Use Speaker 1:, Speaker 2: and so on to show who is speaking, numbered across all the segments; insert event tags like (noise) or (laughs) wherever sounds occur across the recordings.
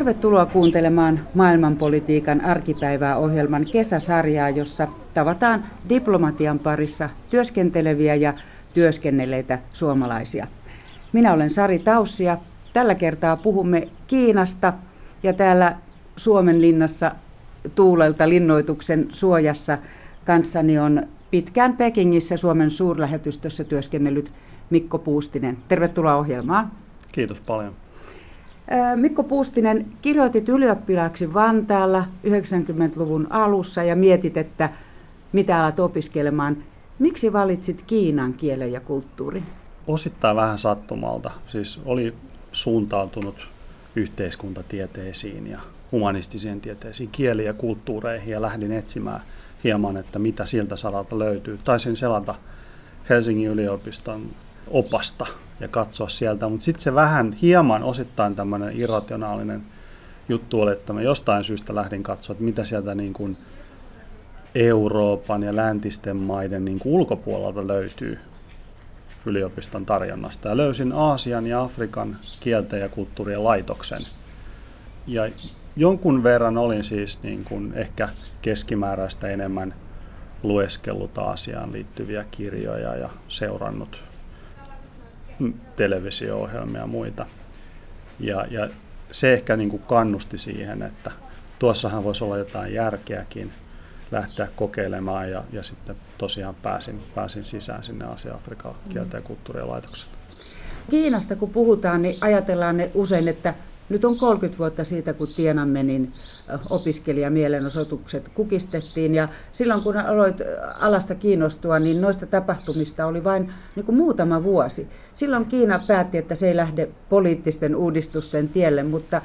Speaker 1: Tervetuloa kuuntelemaan maailmanpolitiikan arkipäivää ohjelman kesäsarjaa, jossa tavataan diplomatian parissa työskenteleviä ja työskennelleitä suomalaisia. Minä olen Sari Taussi ja tällä kertaa puhumme Kiinasta ja täällä Suomen linnassa tuulelta linnoituksen suojassa kanssani on pitkään Pekingissä Suomen suurlähetystössä työskennellyt Mikko Puustinen. Tervetuloa ohjelmaan.
Speaker 2: Kiitos paljon.
Speaker 1: Mikko Puustinen, kirjoitit ylioppilaaksi Vantaalla 90-luvun alussa ja mietit, että mitä alat opiskelemaan. Miksi valitsit Kiinan kielen ja kulttuurin?
Speaker 2: Osittain vähän sattumalta. Siis oli suuntautunut yhteiskuntatieteisiin ja humanistisiin tieteisiin, kieli- ja kulttuureihin ja lähdin etsimään hieman, että mitä siltä saralta löytyy. Taisin selata Helsingin yliopiston opasta ja katsoa sieltä, mutta sitten se vähän hieman osittain tämmöinen irrationaalinen juttu oli, että mä jostain syystä lähdin katsoa, että mitä sieltä niin kuin Euroopan ja läntisten maiden niin kuin ulkopuolelta löytyy yliopiston tarjonnasta. Ja löysin Aasian ja Afrikan kielten ja kulttuurien laitoksen. Ja jonkun verran olin siis niin kuin ehkä keskimääräistä enemmän lueskellut Aasiaan liittyviä kirjoja ja seurannut televisio-ohjelmia ja muita. Ja, ja se ehkä niin kuin kannusti siihen, että tuossahan voisi olla jotain järkeäkin lähteä kokeilemaan ja, ja sitten tosiaan pääsin, pääsin sisään sinne Asia-Afrikan kieltä ja kulttuurien laitokselle.
Speaker 1: Kiinasta kun puhutaan, niin ajatellaan ne usein, että nyt on 30 vuotta siitä, kun Tiananmenin opiskelijamielenosoitukset kukistettiin. Ja silloin kun aloit alasta kiinnostua, niin noista tapahtumista oli vain niin kuin muutama vuosi. Silloin Kiina päätti, että se ei lähde poliittisten uudistusten tielle, mutta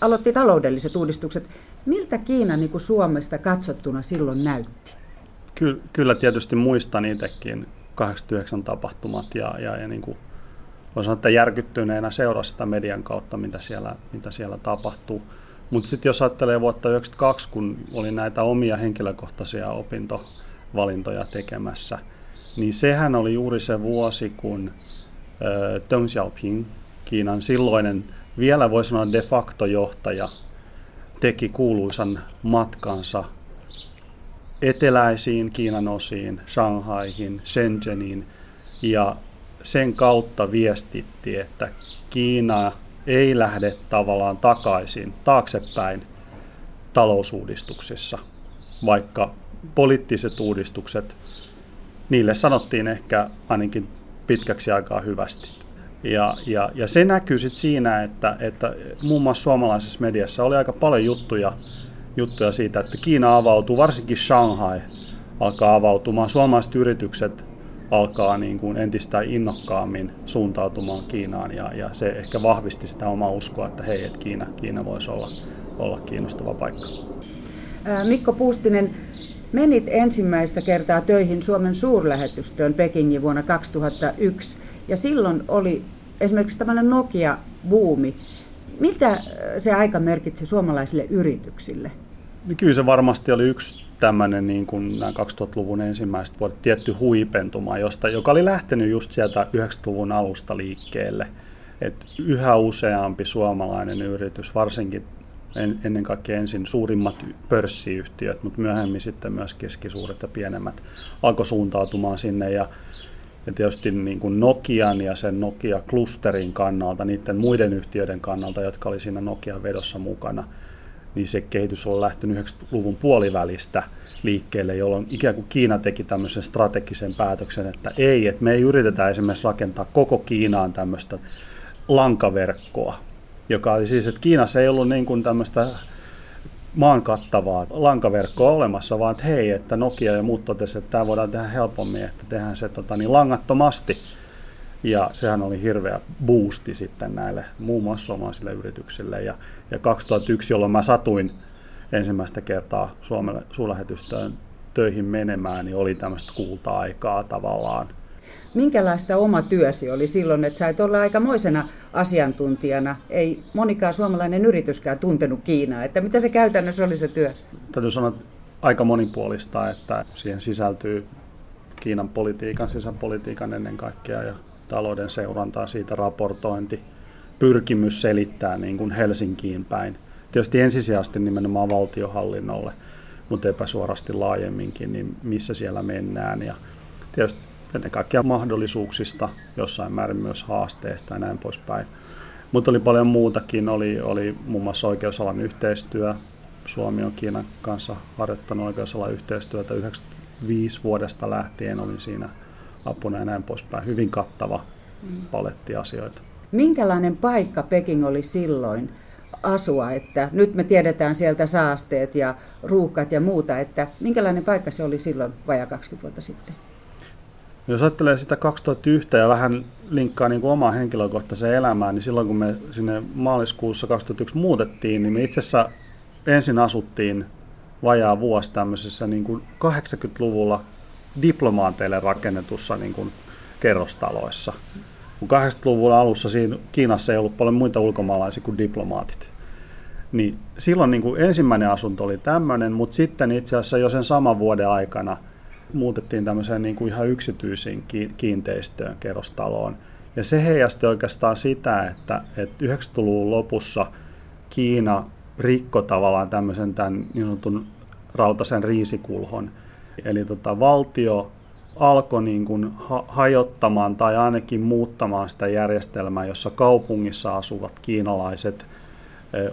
Speaker 1: aloitti taloudelliset uudistukset. Miltä Kiina niin kuin Suomesta katsottuna silloin näytti?
Speaker 2: Kyllä, kyllä tietysti muistan itsekin 89 tapahtumat ja, ja, ja niin kuin voi sanoa, että järkyttyneenä seurasi sitä median kautta, mitä siellä, mitä siellä tapahtuu. Mutta sitten jos ajattelee vuotta 1992, kun oli näitä omia henkilökohtaisia opintovalintoja tekemässä, niin sehän oli juuri se vuosi, kun äh, Deng Xiaoping, Kiinan silloinen vielä voi sanoa de facto johtaja, teki kuuluisan matkansa eteläisiin Kiinan osiin, Shanghaihin, Shenzheniin, ja sen kautta viestitti, että Kiina ei lähde tavallaan takaisin, taaksepäin talousuudistuksissa, vaikka poliittiset uudistukset, niille sanottiin ehkä ainakin pitkäksi aikaa hyvästi. Ja, ja, ja se näkyy sitten siinä, että, että muun muassa suomalaisessa mediassa oli aika paljon juttuja, juttuja siitä, että Kiina avautuu, varsinkin Shanghai alkaa avautumaan. Suomalaiset yritykset alkaa niin kuin entistä innokkaammin suuntautumaan Kiinaan ja, ja se ehkä vahvisti sitä omaa uskoa, että hei, että Kiina, Kiina voisi olla, olla kiinnostava paikka.
Speaker 1: Mikko Puustinen, menit ensimmäistä kertaa töihin Suomen suurlähetystöön Pekingin vuonna 2001 ja silloin oli esimerkiksi tämmöinen Nokia-buumi. Mitä se aika merkitsi suomalaisille yrityksille?
Speaker 2: Niin kyllä se varmasti oli yksi tämmöinen niin kuin nämä 2000-luvun ensimmäiset vuodet tietty huipentuma, josta, joka oli lähtenyt just sieltä 90-luvun alusta liikkeelle. Et yhä useampi suomalainen yritys, varsinkin en, ennen kaikkea ensin suurimmat pörssiyhtiöt, mutta myöhemmin sitten myös keskisuuret ja pienemmät, alkoi suuntautumaan sinne. Ja, ja tietysti niin kuin Nokian ja sen Nokia-klusterin kannalta, niiden muiden yhtiöiden kannalta, jotka oli siinä Nokian vedossa mukana – niin se kehitys on lähtenyt 90-luvun puolivälistä liikkeelle, jolloin ikään kuin Kiina teki tämmöisen strategisen päätöksen, että ei, että me ei yritetä esimerkiksi rakentaa koko Kiinaan tämmöistä lankaverkkoa, joka oli siis, että Kiinassa ei ollut niin kuin tämmöistä maan kattavaa lankaverkkoa olemassa, vaan että hei, että Nokia ja muut totesivat, että tämä voidaan tehdä helpommin, että tehdään se tota, niin langattomasti. Ja sehän oli hirveä boosti sitten näille muun muassa suomalaisille yrityksille. Ja, ja 2001, jolloin mä satuin ensimmäistä kertaa Suomelle suurlähetystöön töihin menemään, niin oli tämmöistä kulta-aikaa tavallaan.
Speaker 1: Minkälaista oma työsi oli silloin, että sait olla aikamoisena asiantuntijana? Ei monikaan suomalainen yrityskään tuntenut Kiinaa. Että mitä se käytännössä oli se työ?
Speaker 2: Täytyy sanoa, että aika monipuolista, että siihen sisältyy Kiinan politiikan, sisäpolitiikan ennen kaikkea ja talouden seurantaa, siitä raportointi, pyrkimys selittää niin kuin Helsinkiin päin. Tietysti ensisijaisesti nimenomaan valtiohallinnolle, mutta epäsuorasti laajemminkin, niin missä siellä mennään. Ja tietysti ennen kaikkea mahdollisuuksista, jossain määrin myös haasteista ja näin poispäin. Mutta oli paljon muutakin, oli, oli muun muassa oikeusalan yhteistyö. Suomi on Kiinan kanssa harjoittanut oikeusalan yhteistyötä 95 vuodesta lähtien, olin siinä apuna ja näin poispäin. Hyvin kattava mm. paletti asioita.
Speaker 1: Minkälainen paikka Peking oli silloin asua, että nyt me tiedetään sieltä saasteet ja ruuhkat ja muuta, että minkälainen paikka se oli silloin vajaa 20 vuotta sitten?
Speaker 2: Jos ajattelee sitä 2001 ja vähän linkkaa niin kuin omaa henkilökohtaiseen elämään, niin silloin kun me sinne maaliskuussa 2001 muutettiin, niin me itse asiassa ensin asuttiin vajaa vuosi tämmöisessä niin kuin 80-luvulla diplomaateille rakennetussa niin kuin kerrostaloissa. Kun 80-luvun alussa siinä Kiinassa ei ollut paljon muita ulkomaalaisia kuin diplomaatit. Niin silloin niin kuin ensimmäinen asunto oli tämmöinen, mutta sitten itse asiassa jo sen saman vuoden aikana – muutettiin tämmöiseen niin kuin ihan yksityisiin kiinteistöön, kerrostaloon. Ja se heijasti oikeastaan sitä, että, että 90-luvun lopussa Kiina rikko tavallaan tämmöisen tämän niin sanotun rautaisen riisikulhon. Eli tota, valtio alkoi niin kuin ha- hajottamaan tai ainakin muuttamaan sitä järjestelmää, jossa kaupungissa asuvat kiinalaiset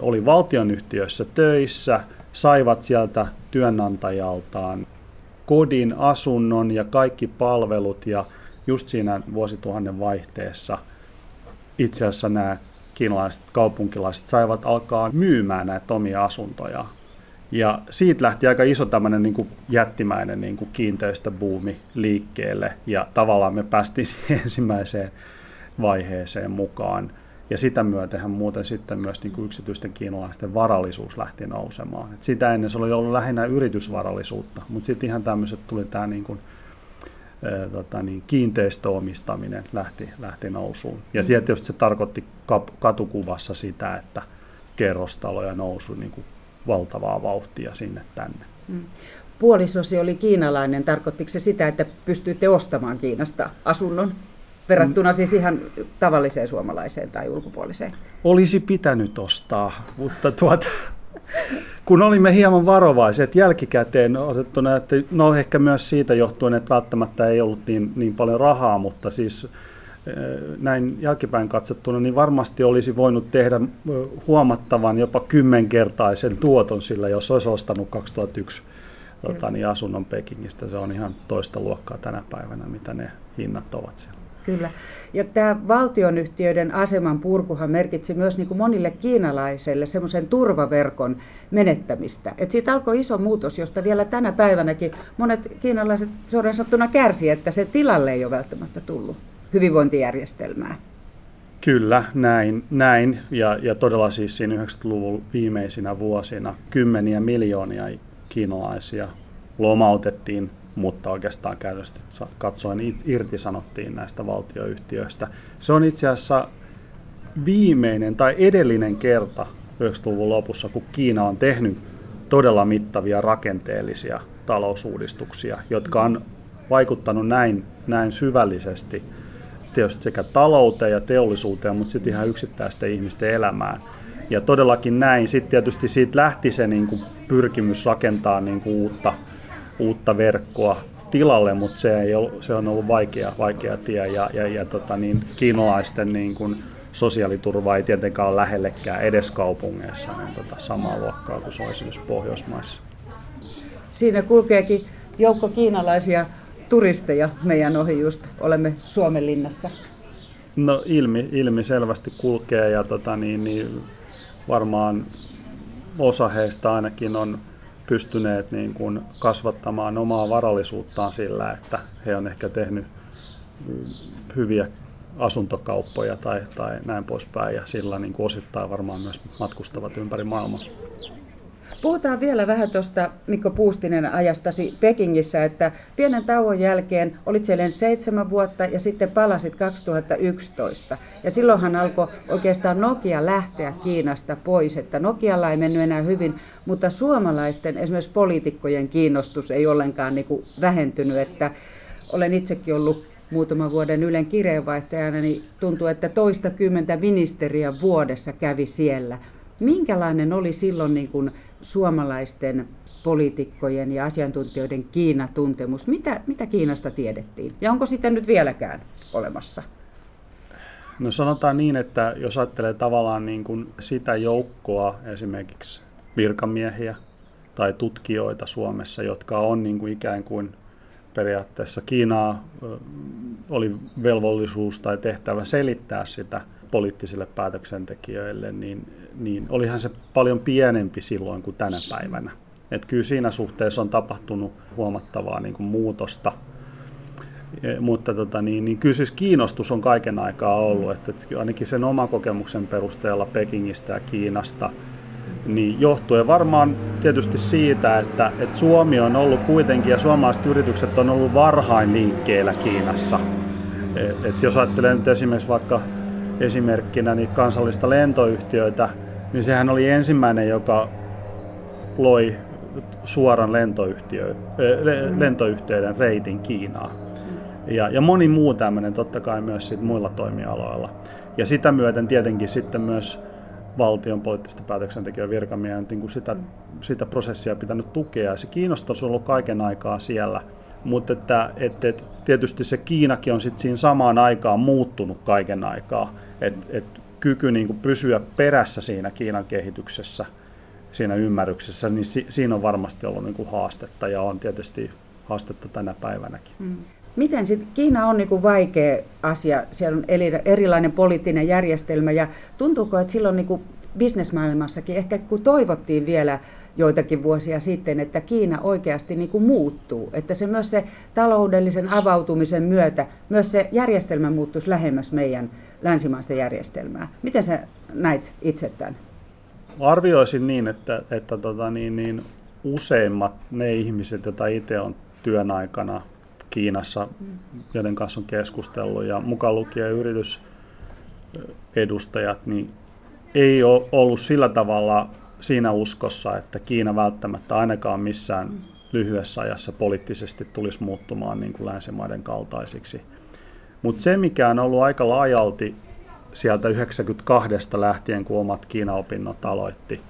Speaker 2: oli valtionyhtiöissä töissä, saivat sieltä työnantajaltaan kodin, asunnon ja kaikki palvelut ja just siinä vuosituhannen vaihteessa itse asiassa nämä kiinalaiset kaupunkilaiset saivat alkaa myymään näitä omia asuntoja. Ja siitä lähti aika iso tämmöinen niin kuin jättimäinen niin kuin kiinteistöbuumi liikkeelle ja tavallaan me päästiin (laughs) siihen ensimmäiseen vaiheeseen mukaan. Ja sitä myötenhän muuten sitten myös niin kuin yksityisten kiinalaisten varallisuus lähti nousemaan. Et sitä ennen se oli ollut lähinnä yritysvarallisuutta, mutta sitten ihan tämmöiset tuli tämä niin kuin, ää, tota niin, kiinteistöomistaminen lähti, lähti nousuun. Ja mm. sieltä tietysti se tarkoitti katukuvassa sitä, että kerrostaloja nousu niin kuin valtavaa vauhtia sinne tänne. Mm.
Speaker 1: Puolisosi oli kiinalainen. Tarkoittiko se sitä, että pystyitte ostamaan Kiinasta asunnon? verrattuna siis ihan tavalliseen suomalaiseen tai ulkopuoliseen?
Speaker 2: Olisi pitänyt ostaa, mutta tuota, kun olimme hieman varovaiset jälkikäteen otettuna, että no ehkä myös siitä johtuen, että välttämättä ei ollut niin, niin paljon rahaa, mutta siis näin jälkipäin katsottuna, niin varmasti olisi voinut tehdä eh, huomattavan jopa kymmenkertaisen tuoton sillä, jos olisi ostanut 2001 tota, niin asunnon Pekingistä. Se on ihan toista luokkaa tänä päivänä, mitä ne hinnat ovat siellä.
Speaker 1: Kyllä. Ja tämä valtionyhtiöiden aseman purkuhan merkitsi myös niin kuin monille kiinalaisille semmoisen turvaverkon menettämistä. Et siitä alkoi iso muutos, josta vielä tänä päivänäkin monet kiinalaiset suoraan sattuna kärsi, että se tilalle ei ole välttämättä tullut hyvinvointijärjestelmää.
Speaker 2: Kyllä, näin. näin. Ja, ja todella siis siinä 90-luvun viimeisinä vuosina kymmeniä miljoonia kiinalaisia lomautettiin mutta oikeastaan käytöstä katsoen irtisanottiin näistä valtioyhtiöistä. Se on itse asiassa viimeinen tai edellinen kerta 90-luvun lopussa, kun Kiina on tehnyt todella mittavia rakenteellisia talousuudistuksia, jotka on vaikuttanut näin, näin syvällisesti tietysti sekä talouteen ja teollisuuteen, mutta sitten ihan yksittäisten ihmisten elämään. Ja todellakin näin. Sitten tietysti siitä lähti se niin kuin pyrkimys rakentaa niin kuin uutta uutta verkkoa tilalle, mutta se, ei ollut, se on ollut vaikea, vaikea tie ja, ja, ja tota niin, kiinalaisten niin kuin sosiaaliturva ei tietenkään ole lähellekään edes kaupungeissa niin tota, samaa luokkaa kuin se olisi Pohjoismaissa.
Speaker 1: Siinä kulkeekin joukko kiinalaisia turisteja meidän ohi just, olemme Suomen linnassa.
Speaker 2: No ilmi, ilmi selvästi kulkee ja tota, niin, niin varmaan osa heistä ainakin on pystyneet niin kuin kasvattamaan omaa varallisuuttaan sillä, että he on ehkä tehnyt hyviä asuntokauppoja tai, tai näin poispäin ja sillä niin kuin osittain varmaan myös matkustavat ympäri maailmaa.
Speaker 1: Puhutaan vielä vähän tuosta Mikko Puustinen ajastasi Pekingissä, että pienen tauon jälkeen olit siellä seitsemän vuotta ja sitten palasit 2011. Ja silloinhan alkoi oikeastaan Nokia lähteä Kiinasta pois, että Nokialla ei mennyt enää hyvin, mutta suomalaisten esimerkiksi poliitikkojen kiinnostus ei ollenkaan niin kuin vähentynyt, että olen itsekin ollut muutaman vuoden Ylen kirjeenvaihtajana, niin tuntuu, että toista kymmentä ministeriä vuodessa kävi siellä. Minkälainen oli silloin niin kuin suomalaisten poliitikkojen ja asiantuntijoiden Kiina-tuntemus? Mitä, mitä Kiinasta tiedettiin? Ja onko sitä nyt vieläkään olemassa?
Speaker 2: No sanotaan niin, että jos ajattelee tavallaan niin kuin sitä joukkoa, esimerkiksi virkamiehiä tai tutkijoita Suomessa, jotka on niin kuin ikään kuin periaatteessa Kiinaa oli velvollisuus tai tehtävä selittää sitä poliittisille päätöksentekijöille, niin, niin olihan se paljon pienempi silloin kuin tänä päivänä. Et kyllä siinä suhteessa on tapahtunut huomattavaa niin kuin muutosta mutta tota, niin, niin kyllä siis kiinnostus on kaiken aikaa ollut, että, että ainakin sen oman kokemuksen perusteella Pekingistä ja Kiinasta, niin johtuen varmaan tietysti siitä, että, että Suomi on ollut kuitenkin ja suomalaiset yritykset on ollut varhain liikkeellä Kiinassa. Et, et jos ajattelee nyt esimerkiksi vaikka esimerkkinä niin kansallista lentoyhtiöitä, niin sehän oli ensimmäinen, joka loi suoran lentoyhtiö, lentoyhtiöiden reitin Kiinaan ja, ja moni muu tämmöinen totta kai myös sit muilla toimialoilla. Ja sitä myöten tietenkin sitten myös valtion poliittista päätöksentekijän virkamiehen niin sitä, sitä prosessia pitänyt tukea. Ja se kiinnostus on ollut kaiken aikaa siellä. Mutta että, että, että tietysti se Kiinakin on sitten siinä samaan aikaan muuttunut kaiken aikaa. Että et kyky niin kuin pysyä perässä siinä Kiinan kehityksessä, siinä ymmärryksessä, niin si, siinä on varmasti ollut niin kuin haastetta ja on tietysti haastetta tänä päivänäkin. Mm.
Speaker 1: Miten sitten, Kiina on niin vaikea asia, siellä on erilainen poliittinen järjestelmä ja tuntuuko, että silloin niin bisnesmaailmassakin, ehkä kun toivottiin vielä joitakin vuosia sitten, että Kiina oikeasti niin kuin muuttuu, että se myös se taloudellisen avautumisen myötä, myös se järjestelmä muuttuisi lähemmäs meidän länsimaista järjestelmää. Miten sä näit itse tämän?
Speaker 2: Arvioisin niin, että, että tota niin, niin useimmat ne ihmiset, joita itse on työn aikana Kiinassa, joiden kanssa on keskustellut, ja mukaan lukien yritysedustajat, niin ei ole ollut sillä tavalla siinä uskossa, että Kiina välttämättä ainakaan missään lyhyessä ajassa poliittisesti tulisi muuttumaan niin kuin länsimaiden kaltaisiksi. Mutta se, mikä on ollut aika laajalti sieltä 92 lähtien, kun omat Kiina-opinnot aloitti,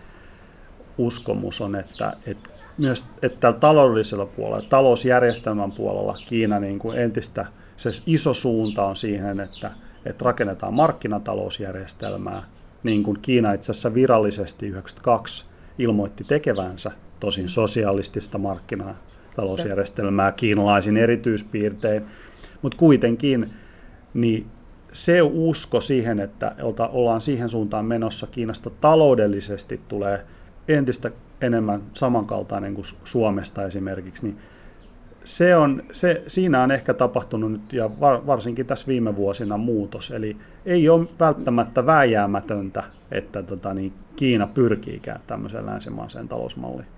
Speaker 2: uskomus on, että, että myös että tällä taloudellisella puolella, talousjärjestelmän puolella Kiina niin kuin entistä, se iso suunta on siihen, että, että rakennetaan markkinatalousjärjestelmää, niin kuin Kiina itse asiassa virallisesti 92 ilmoitti tekevänsä, tosin sosialistista markkinatalousjärjestelmää kiinalaisin erityispiirtein, mutta kuitenkin niin se usko siihen, että ollaan siihen suuntaan menossa Kiinasta taloudellisesti tulee entistä enemmän samankaltainen kuin Suomesta esimerkiksi, niin se on, se, siinä on ehkä tapahtunut nyt ja varsinkin tässä viime vuosina muutos. Eli ei ole välttämättä vääjäämätöntä, että tota, niin Kiina pyrkiikään tämmöiseen länsimaiseen talousmalliin.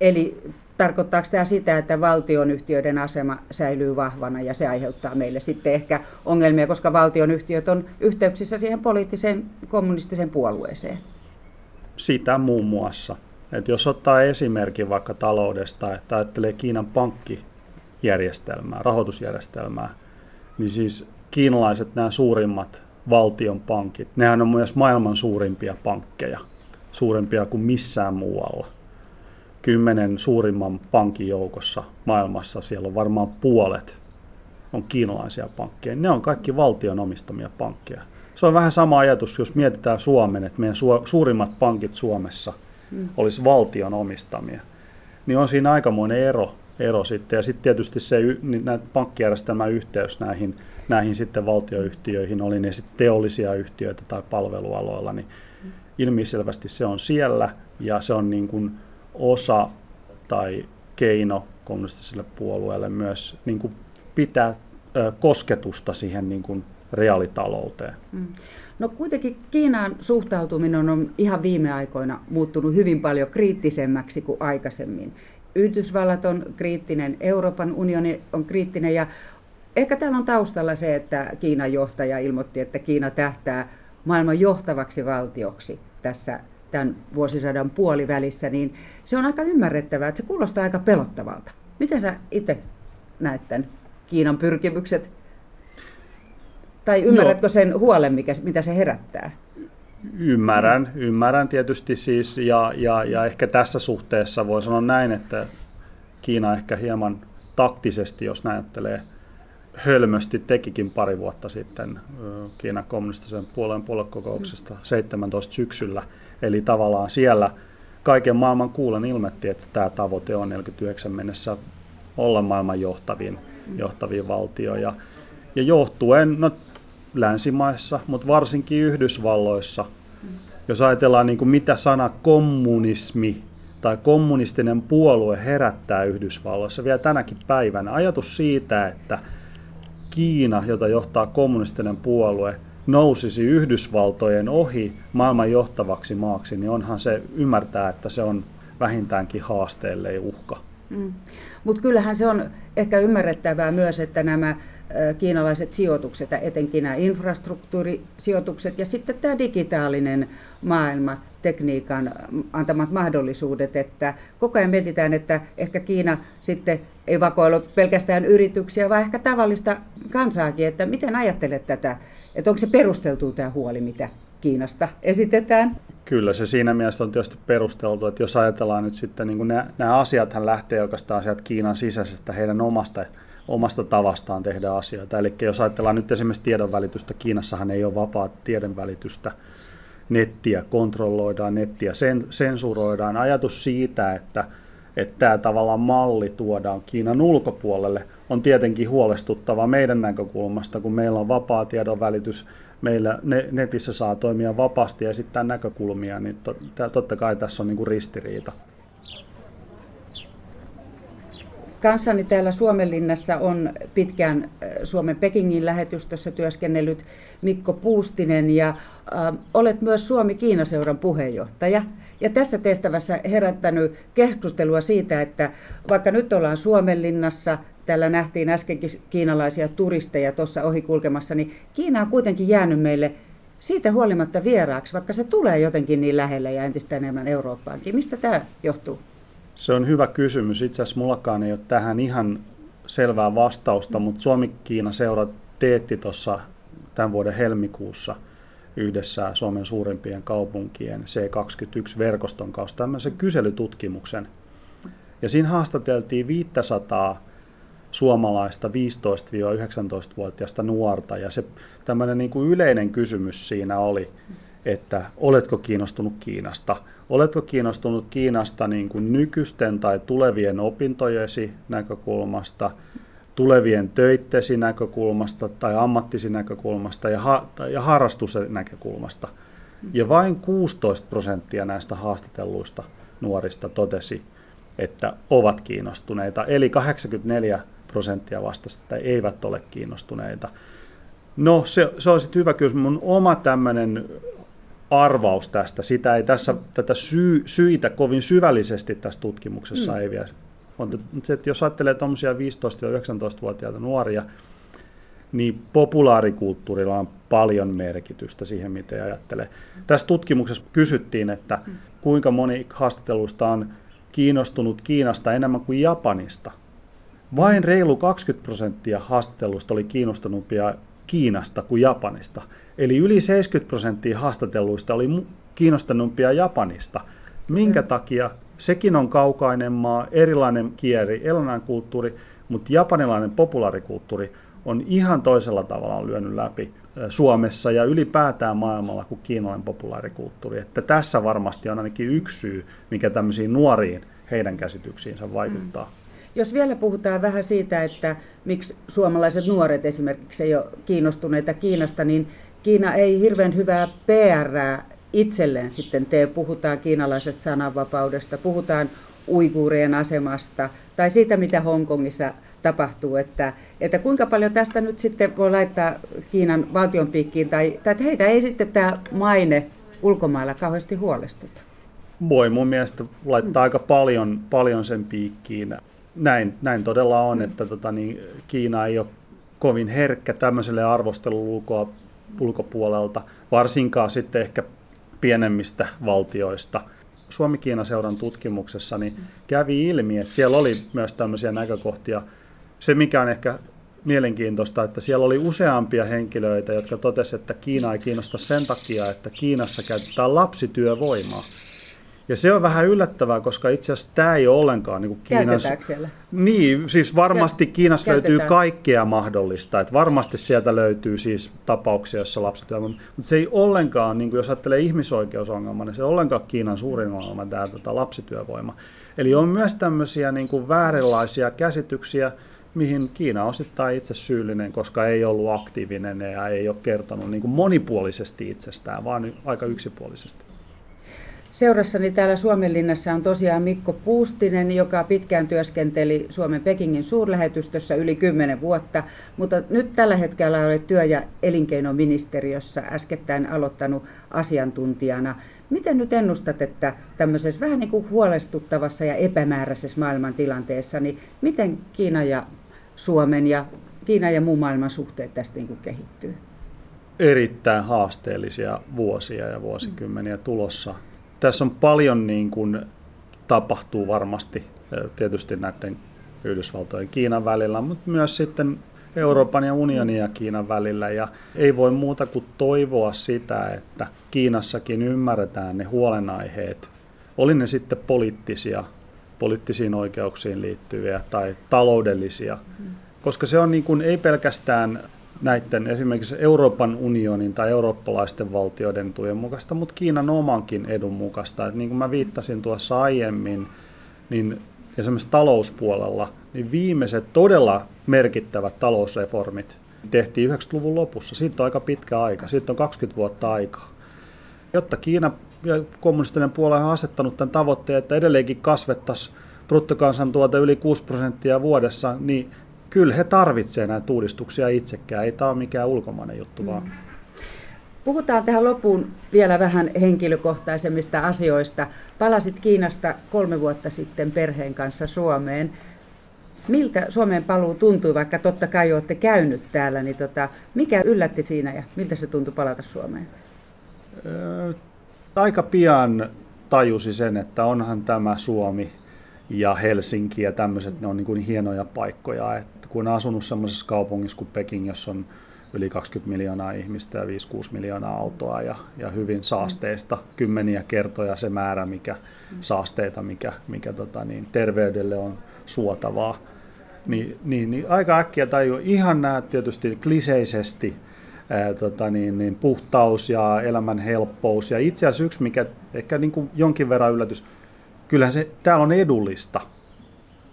Speaker 1: Eli tarkoittaako tämä sitä, että valtionyhtiöiden asema säilyy vahvana ja se aiheuttaa meille sitten ehkä ongelmia, koska valtionyhtiöt on yhteyksissä siihen poliittiseen kommunistiseen puolueeseen?
Speaker 2: Sitä muun muassa. Et jos ottaa esimerkin vaikka taloudesta, että ajattelee Kiinan pankkijärjestelmää, rahoitusjärjestelmää, niin siis kiinalaiset nämä suurimmat valtion pankit, nehän on myös maailman suurimpia pankkeja, suurempia kuin missään muualla. Kymmenen suurimman pankin joukossa maailmassa, siellä on varmaan puolet on kiinalaisia pankkeja. Ne on kaikki valtion omistamia pankkeja. Se on vähän sama ajatus, jos mietitään Suomen, että meidän suurimmat pankit Suomessa – mm. olisi valtion omistamia. Niin on siinä aikamoinen ero, ero sitten. Ja sitten tietysti se niin pankkijärjestelmän yhteys näihin, näihin sitten valtioyhtiöihin, oli ne sitten teollisia yhtiöitä tai palvelualoilla, niin ilmiselvästi se on siellä ja se on niin kuin osa tai keino kommunistiselle puolueelle myös niin kuin pitää kosketusta siihen niin kuin reaalitalouteen. Mm.
Speaker 1: No kuitenkin Kiinaan suhtautuminen on ihan viime aikoina muuttunut hyvin paljon kriittisemmäksi kuin aikaisemmin. Yhdysvallat on kriittinen, Euroopan unioni on kriittinen ja ehkä täällä on taustalla se, että Kiinan johtaja ilmoitti, että Kiina tähtää maailman johtavaksi valtioksi tässä tämän vuosisadan puolivälissä, niin se on aika ymmärrettävää, että se kuulostaa aika pelottavalta. Miten sä itse näet tämän Kiinan pyrkimykset Tai ymmärrätkö sen huolen, mikä, mitä se herättää?
Speaker 2: Ymmärrän, ymmärrän tietysti siis, ja, ja, ja ehkä tässä suhteessa voi sanoa näin, että Kiina ehkä hieman taktisesti, jos näyttelee hölmösti, tekikin pari vuotta sitten Kiinan kommunistisen puolueen puoluekokouksesta 17 syksyllä. Eli tavallaan siellä kaiken maailman kuulen ilmetti, että tämä tavoite on 49 mennessä olla maailman johtavin, johtavin valtio. Ja, ja johtuen no, länsimaissa, mutta varsinkin Yhdysvalloissa, jos ajatellaan niin kuin mitä sana kommunismi tai kommunistinen puolue herättää Yhdysvalloissa vielä tänäkin päivänä. Ajatus siitä, että Kiina, jota johtaa kommunistinen puolue, nousisi Yhdysvaltojen ohi maailman johtavaksi maaksi, niin onhan se ymmärtää, että se on vähintäänkin haasteelle uhka. Mm.
Speaker 1: Mutta kyllähän se on ehkä ymmärrettävää myös, että nämä kiinalaiset sijoitukset, etenkin nämä infrastruktuurisijoitukset ja sitten tämä digitaalinen maailma, tekniikan antamat mahdollisuudet, että koko ajan mietitään, että ehkä Kiina sitten ei vakoilu pelkästään yrityksiä, vaan ehkä tavallista kansaakin, että miten ajattelet tätä, että onko se perusteltu tämä huoli, mitä Kiinasta esitetään?
Speaker 2: Kyllä, se siinä mielessä on tietysti perusteltu, että jos ajatellaan nyt sitten, niin nämä, nämä asiathan lähtee oikeastaan sieltä Kiinan sisäisestä heidän omasta omasta tavastaan tehdä asioita. Eli jos ajatellaan nyt esimerkiksi tiedonvälitystä, Kiinassahan ei ole vapaa tiedonvälitystä, nettiä kontrolloidaan, nettiä sen, sensuroidaan. Ajatus siitä, että, että tämä tavallaan malli tuodaan Kiinan ulkopuolelle, on tietenkin huolestuttava meidän näkökulmasta, kun meillä on vapaa tiedonvälitys, meillä netissä saa toimia vapaasti ja esittää näkökulmia, niin totta kai tässä on niin kuin ristiriita.
Speaker 1: Kanssani täällä Suomenlinnassa on pitkään Suomen Pekingin lähetystössä työskennellyt Mikko Puustinen ja äh, olet myös Suomi-Kiinaseuran puheenjohtaja. Ja tässä tehtävässä herättänyt keskustelua siitä, että vaikka nyt ollaan Suomenlinnassa, täällä nähtiin äskenkin kiinalaisia turisteja tuossa ohikulkemassa, niin Kiina on kuitenkin jäänyt meille siitä huolimatta vieraaksi, vaikka se tulee jotenkin niin lähelle ja entistä enemmän Eurooppaankin. Mistä tämä johtuu?
Speaker 2: Se on hyvä kysymys. Itse asiassa mullakaan ei ole tähän ihan selvää vastausta, mutta Suomi-Kiina seura teetti tuossa tämän vuoden helmikuussa yhdessä Suomen suurimpien kaupunkien C21-verkoston kanssa tämmöisen kyselytutkimuksen. Ja siinä haastateltiin 500 suomalaista 15-19-vuotiaista nuorta. Ja se tämmöinen niin kuin yleinen kysymys siinä oli, että oletko kiinnostunut Kiinasta? Oletko kiinnostunut Kiinasta niin kuin nykyisten tai tulevien opintojesi näkökulmasta, tulevien töittesi näkökulmasta tai ammattisi näkökulmasta ja, ha- ja harrastuksen näkökulmasta? Ja vain 16 prosenttia näistä haastatelluista nuorista totesi, että ovat kiinnostuneita, eli 84 prosenttia vastasi, että eivät ole kiinnostuneita. No se, se olisi hyvä kysymys. Mun oma tämmöinen arvaus tästä. Sitä ei tässä, tätä syy, syitä kovin syvällisesti tässä tutkimuksessa mm. ei vielä. On, että jos ajattelee tuommoisia 15-19-vuotiaita nuoria, niin populaarikulttuurilla on paljon merkitystä siihen, miten ajattelee. Tässä tutkimuksessa kysyttiin, että mm. kuinka moni haastatteluista on kiinnostunut Kiinasta enemmän kuin Japanista. Vain reilu 20 prosenttia haastatteluista oli kiinnostunumpia Kiinasta kuin Japanista. Eli yli 70 prosenttia haastatelluista oli kiinnostanumpia Japanista. Minkä mm. takia? Sekin on kaukainen maa, erilainen kieli, erilainen kulttuuri, mutta japanilainen populaarikulttuuri on ihan toisella tavalla lyönyt läpi Suomessa ja ylipäätään maailmalla kuin kiinalainen populaarikulttuuri. Että tässä varmasti on ainakin yksi syy, mikä tämmöisiin nuoriin heidän käsityksiinsä vaikuttaa. Mm.
Speaker 1: Jos vielä puhutaan vähän siitä, että miksi suomalaiset nuoret esimerkiksi ei ole kiinnostuneita Kiinasta, niin Kiina ei hirveän hyvää PR itselleen sitten tee. Puhutaan kiinalaisesta sananvapaudesta, puhutaan uiguurien asemasta tai siitä, mitä Hongkongissa tapahtuu, että, että kuinka paljon tästä nyt sitten voi laittaa Kiinan valtion piikkiin, tai, tai että heitä ei sitten tämä maine ulkomailla kauheasti huolestuta.
Speaker 2: Voi mun mielestä laittaa aika paljon, paljon sen piikkiin. Näin, näin todella on, että tota, niin, Kiina ei ole kovin herkkä tämmöiselle arvosteluulkoa ulkopuolelta, varsinkaan sitten ehkä pienemmistä valtioista. Suomi-Kiina-seuran tutkimuksessa niin kävi ilmi, että siellä oli myös tämmöisiä näkökohtia. Se, mikä on ehkä mielenkiintoista, että siellä oli useampia henkilöitä, jotka totesivat, että Kiina ei kiinnosta sen takia, että Kiinassa käytetään lapsityövoimaa. Ja se on vähän yllättävää, koska itse asiassa tämä ei ole ollenkaan niin kuin
Speaker 1: Kiinan... siellä?
Speaker 2: Niin, siis varmasti Kiinassa Käytetään. löytyy kaikkea mahdollista. Että varmasti sieltä löytyy siis tapauksia, joissa lapsityövoima... Mutta se ei ollenkaan, niin kuin jos ajattelee ihmisoikeusongelma, niin se ei ollenkaan Kiinan suurin ongelma tämä tota, lapsityövoima. Eli on myös tämmöisiä niin kuin vääränlaisia käsityksiä, mihin Kiina on osittain itse syyllinen, koska ei ollut aktiivinen ja ei ole kertonut niin kuin monipuolisesti itsestään, vaan aika yksipuolisesti.
Speaker 1: Seurassani täällä Suomenlinnassa on tosiaan Mikko Puustinen, joka pitkään työskenteli Suomen Pekingin suurlähetystössä yli 10 vuotta, mutta nyt tällä hetkellä olet työ- ja elinkeinoministeriössä äskettäin aloittanut asiantuntijana. Miten nyt ennustat, että tämmöisessä vähän niin kuin huolestuttavassa ja epämääräisessä maailmantilanteessa, niin miten Kiina ja Suomen ja Kiina ja muun maailman suhteet tästä niin kuin kehittyy?
Speaker 2: Erittäin haasteellisia vuosia ja vuosikymmeniä tulossa tässä on paljon niin kuin tapahtuu varmasti tietysti näiden Yhdysvaltojen ja Kiinan välillä, mutta myös sitten Euroopan ja unionin ja Kiinan välillä. Ja ei voi muuta kuin toivoa sitä, että Kiinassakin ymmärretään ne huolenaiheet, oli ne sitten poliittisia, poliittisiin oikeuksiin liittyviä tai taloudellisia, koska se on niin kuin, ei pelkästään näiden esimerkiksi Euroopan unionin tai eurooppalaisten valtioiden etujen mukaista, mutta Kiinan omankin edun mukaista. Että niin kuin mä viittasin tuossa aiemmin, niin esimerkiksi talouspuolella, niin viimeiset todella merkittävät talousreformit tehtiin 90-luvun lopussa. Siitä on aika pitkä aika, siitä on 20 vuotta aikaa. Jotta Kiina ja kommunistinen puolue on asettanut tämän tavoitteen, että edelleenkin kasvettaisiin bruttokansantuote yli 6 prosenttia vuodessa, niin kyllä he tarvitsevat näitä uudistuksia itsekään. Ei tämä ole mikään ulkomainen juttu mm. vaan.
Speaker 1: Puhutaan tähän loppuun vielä vähän henkilökohtaisemmista asioista. Palasit Kiinasta kolme vuotta sitten perheen kanssa Suomeen. Miltä Suomeen paluu tuntui, vaikka totta kai olette käynyt täällä, niin tota, mikä yllätti siinä ja miltä se tuntui palata Suomeen?
Speaker 2: aika pian tajusi sen, että onhan tämä Suomi ja Helsinki ja tämmöiset, ne on niin kuin hienoja paikkoja. Et kun on asunut semmoisessa kaupungissa kuin Peking, jossa on yli 20 miljoonaa ihmistä ja 5-6 miljoonaa autoa ja, ja hyvin saasteista kymmeniä kertoja se määrä, mikä saasteita, mikä, mikä tota, niin, terveydelle on suotavaa. Niin, niin, niin aika äkkiä tajuu ihan nämä tietysti kliseisesti ää, tota, niin, niin, puhtaus ja elämän helppous. Ja itse asiassa yksi, mikä ehkä niin kuin jonkin verran yllätys, kyllähän se täällä on edullista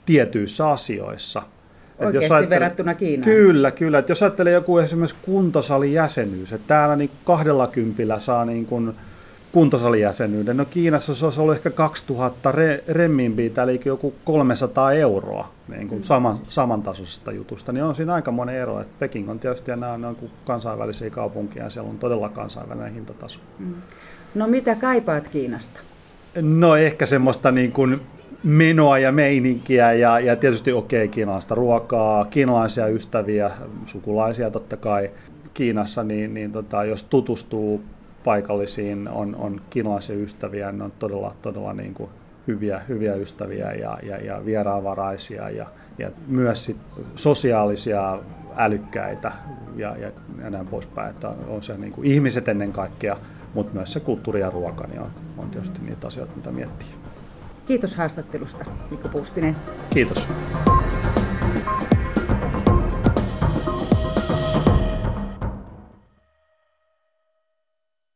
Speaker 2: tietyissä asioissa.
Speaker 1: Oikeasti jos verrattuna Kiinaan?
Speaker 2: Kyllä, kyllä. Että jos ajattelee joku esimerkiksi kuntosalijäsenyys, että täällä niin kahdella kympillä saa niin kuin kuntosalijäsenyyden. No Kiinassa se olisi ollut ehkä 2000 re, remminbiitä, eli joku 300 euroa niin kuin mm. saman, samantasoisesta jutusta. Niin on siinä aika monen ero. Että Peking on tietysti ja nämä on kansainvälisiä kaupunkia ja siellä on todella kansainvälinen hintataso. Mm.
Speaker 1: No mitä kaipaat Kiinasta?
Speaker 2: No ehkä semmoista niin kuin menoa ja meininkiä ja, ja tietysti okei okay, kiinalaista ruokaa, kiinalaisia ystäviä, sukulaisia totta kai. Kiinassa, niin, niin tota, jos tutustuu paikallisiin, on, on kiinalaisia ystäviä, ne on todella, todella niin kuin hyviä, hyviä ystäviä ja, ja, ja vieraanvaraisia ja, ja myös sit sosiaalisia, älykkäitä ja, ja, ja näin poispäin, että on se niin kuin ihmiset ennen kaikkea mutta myös se kulttuuri ja ruoka niin on, on tietysti niitä asioita, mitä miettii.
Speaker 1: Kiitos haastattelusta, Mikko Puustinen.
Speaker 2: Kiitos.